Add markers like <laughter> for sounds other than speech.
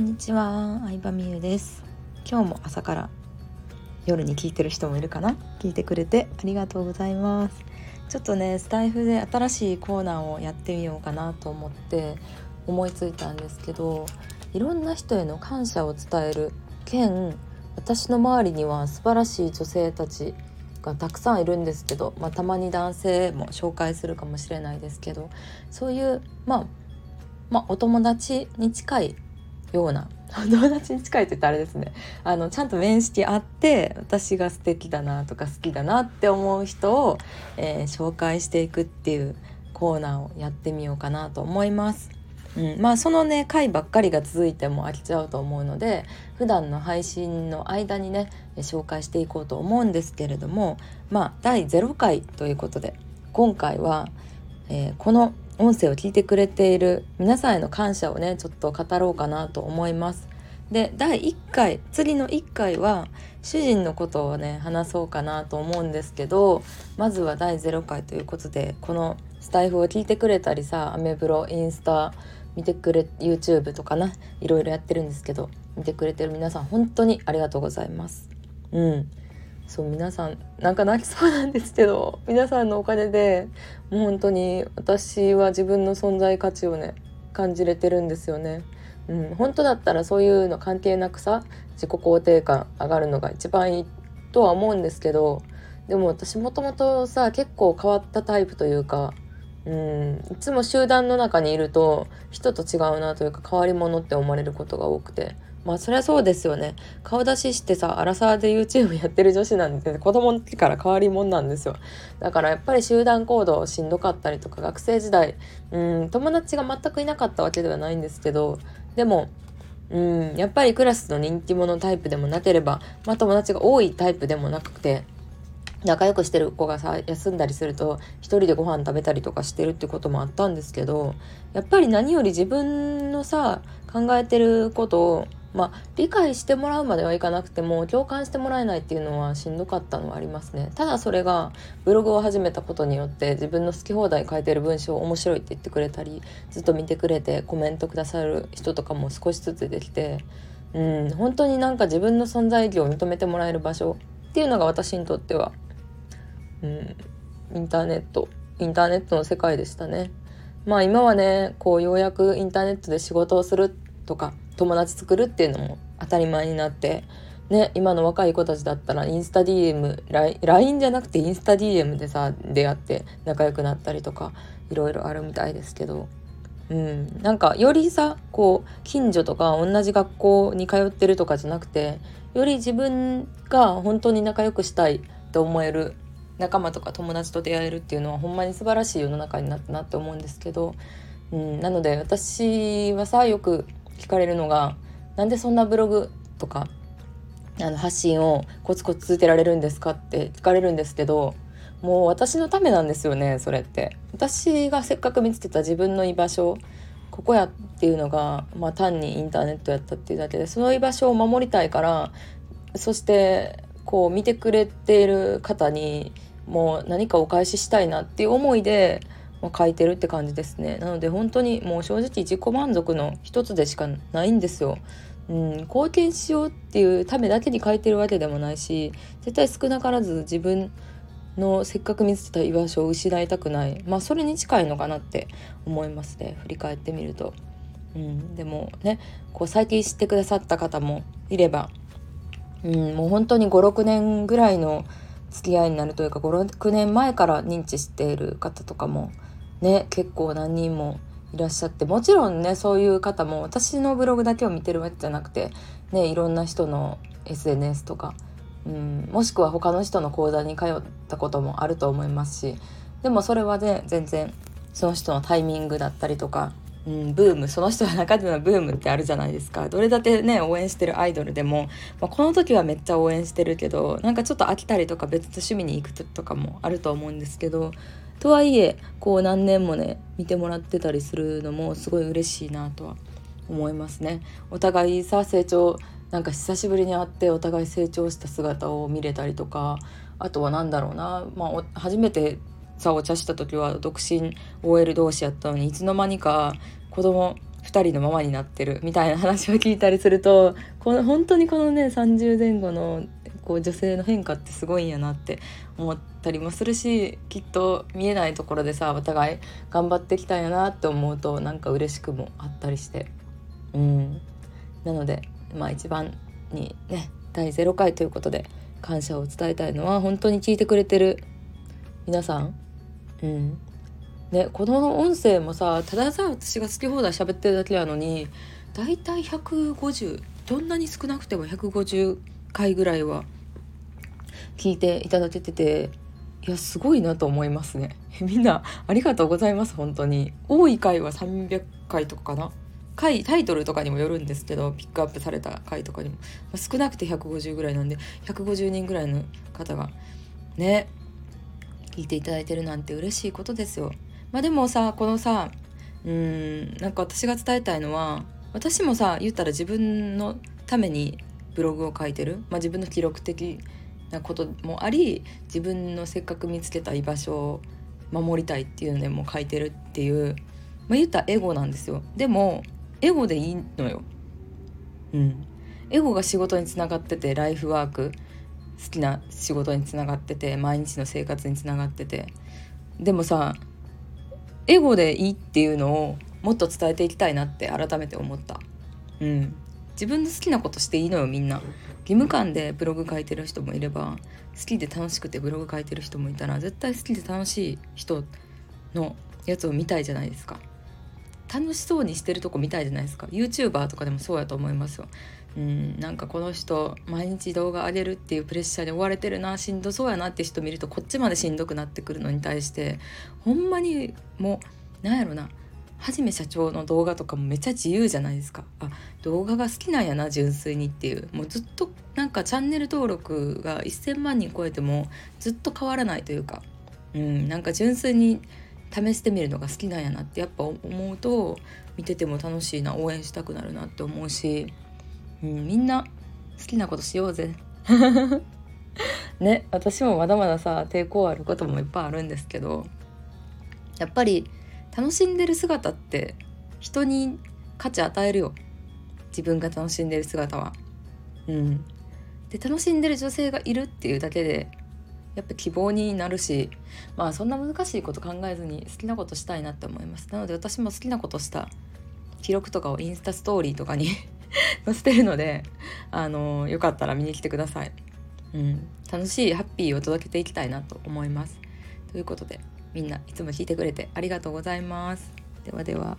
こんにちは、相葉美優です。今日も朝から夜に聞いてる人もいるかな？聞いてくれてありがとうございます。ちょっとねスタイフで新しいコーナーをやってみようかなと思って思いついたんですけどいろんな人への感謝を伝える兼私の周りには素晴らしい女性たちがたくさんいるんですけど、まあ、たまに男性も紹介するかもしれないですけどそういう、まあ、まあお友達に近いような。<laughs> 友達に近いって言ったらあれですね。あのちゃんと面識あって私が素敵だなとか好きだなって思う人を、えー、紹介していくっていうコーナーをやってみようかなと思います。うん、まあそのね回ばっかりが続いても飽きちゃうと思うので普段の配信の間にね紹介していこうと思うんですけれどもまあ第0回ということで今回は、えー、この音声を聞いてくれている皆さんへの感謝をねちょっと語ろうかなと思います。で第1回次の1回は主人のことをね話そうかなと思うんですけどまずは第0回ということでこのスタイフを聞いてくれたりさアメブロインスタ見てくれ YouTube とかないろいろやってるんですけど見てくれてる皆さん本当にありがとうございます。うんそう皆さんなんか泣きそうなんですけど <laughs> 皆さんのお金でもう本当に私は自分の存在価値をね感じれてるんですよね。うん、本当だったらそういうの関係なくさ自己肯定感上がるのが一番いいとは思うんですけどでも私もともとさ結構変わったタイプというか、うん、いつも集団の中にいると人と違うなというか変わり者って思われることが多くてまあそりゃそうですよね。顔出ししてさアラサーで YouTube やってる女子なんて子供の時から変わり者なんですよ。だからやっぱり集団行動しんどかったりとか学生時代うん友達が全くいなかったわけではないんですけどでもうんやっぱりクラスの人気者タイプでもなければ、まあ、友達が多いタイプでもなくて仲良くしてる子がさ休んだりすると一人でご飯食べたりとかしてるってこともあったんですけどやっぱり何より自分のさ考えてることをまあ理解してもらうまではいかなくても共感してもらえないっていうのはしんどかったのはありますね。ただそれがブログを始めたことによって自分の好き放題書いてる文章面白いって言ってくれたりずっと見てくれてコメントくださる人とかも少しずつできてうん本当になんか自分の存在意義を認めてもらえる場所っていうのが私にとってはうんインターネットインターネットの世界でしたね。まあ今はねこうようやくインターネットで仕事をするとか友達作るっていうのも当たり前になってね今の若い子たちだったらインスタ DM LINE じゃなくてインスタ DM でさ出会って仲良くなったりとかいろいろあるみたいですけど。うん、なんかよりさこう近所とか同じ学校に通ってるとかじゃなくてより自分が本当に仲良くしたいと思える仲間とか友達と出会えるっていうのはほんまに素晴らしい世の中になったなって思うんですけど、うん、なので私はさよくかれるのがなんでそんなブログとかあの発信をコツコツ続けられるんですかって聞かれるんですけどもう私のためなんですよねそれって。私がせっかく見つけた自分の居場所ここやっていうのが、まあ、単にインターネットやったっていうだけでその居場所を守りたいからそしてこう見てくれている方にもう何かお返ししたいなっていう思いでまあ、書いてるって感じですねなので本当にもう正直自己満足の一つでしかないんですよ。うん、貢献しようっていうためだけに書いてるわけでもないし絶対少なからず自分のせっかく見つけた居場所を失いたくないまあそれに近いのかなって思いますね振り返ってみると。うん、でもねこう最近知ってくださった方もいれば、うん、もう本当に56年ぐらいの付き合いになるというか56年前から認知している方とかもね結構何人もいらっしゃってもちろんねそういう方も私のブログだけを見てるわけじゃなくてねいろんな人の SNS とか、うん、もしくは他の人の講座に通ったこともあると思いますしでもそれはね全然その人のタイミングだったりとか、うん、ブームその人の中でのブームってあるじゃないですか。どれだけね応援してるアイドルでも、まあ、この時はめっちゃ応援してるけどなんかちょっと飽きたりとか別の趣味に行くとかもあると思うんですけどとはいえこう何年もね見てもらってたりするのもすごい嬉しいなとは思いますね。お互いさ成長なんか久しぶりに会ってお互い成長した姿を見れたりとかあとは何だろうな、まあ、初めてさお茶した時は独身 OL 同士やったのにいつの間にか子供2人のままになってるみたいな話を聞いたりするとこの本当にこのね30前後のこう女性の変化ってすごいんやなって思ってたりもするしきっと見えないところでさお互い頑張ってきたんやなって思うとなんか嬉しくもあったりして。うん。なのでまあ一番にね第0回ということで感謝を伝えたいのは本当に聞いてくれてる皆さん。うん。ねこの音声もさたださ私が好き放題喋ってるだけなのにだいたい150どんなに少なくても150回ぐらいは聞いていただけてていやすごいなと思いますね。<laughs> みんなありがとうございます本当に。多い回は300回とかかな。回タイトルとかにもよるんですけどピックアップされた回とかにも、まあ、少なくて150ぐらいなんで150人ぐらいの方がね聞いていただいてるなんて嬉しいことですよ。まあでもさこのさうんなんか私が伝えたいのは私もさ言ったら自分のためにブログを書いてる、まあ、自分の記録的なこともあり自分のせっかく見つけた居場所を守りたいっていうのでも書いてるっていう、まあ、言ったらエゴなんですよ。でもエゴでいいのよ。うん。エゴが仕事につながっててライフワーク好きな仕事につながってて毎日の生活につながってて。でもさエゴでいいっていうのをもっと伝えていきたいなって改めて思った。うん。自分の好きなことしていいのよみんな。義務感でブログ書いてる人もいれば好きで楽しくてブログ書いてる人もいたら絶対好きで楽しい人のやつを見たいじゃないですか。楽しそうにしてるとこ見たいじゃないですか。YouTuber とかでもそうやと思いますよ。うんなんかこの人毎日動画上げるっていうプレッシャーで追われてるなしんどそうやなって人見るとこっちまでしんどくなってくるのに対してほんまにもうなんやろな。はじめ社長の動画とかもめっちゃ自由じゃないですか。あ動画が好きなんやな純粋にっていう。もうずっとなんかチャンネル登録が1,000万人超えてもずっと変わらないというか。うんなんか純粋に試してみるのが好きなんやなってやっぱ思うと見てても楽しいな応援したくなるなって思うし、うん、みんな好きなことしようぜ。<laughs> ね私もまだまださ抵抗あることもいっぱいあるんですけどやっぱり楽しんでる姿って人に価値与えるよ。自分が楽しんでる姿は。うん、で楽しんでる女性がいるっていうだけでやっぱ希望になるしまあそんな難しいこと考えずに好きなことしたいなって思います。なので私も好きなことした記録とかをインスタストーリーとかに <laughs> 載せてるのであのよかったら見に来てください、うん、楽しいハッピーを届けていきたいなと思います。ということで。みんないつも聞いてくれてありがとうございます。ではでは。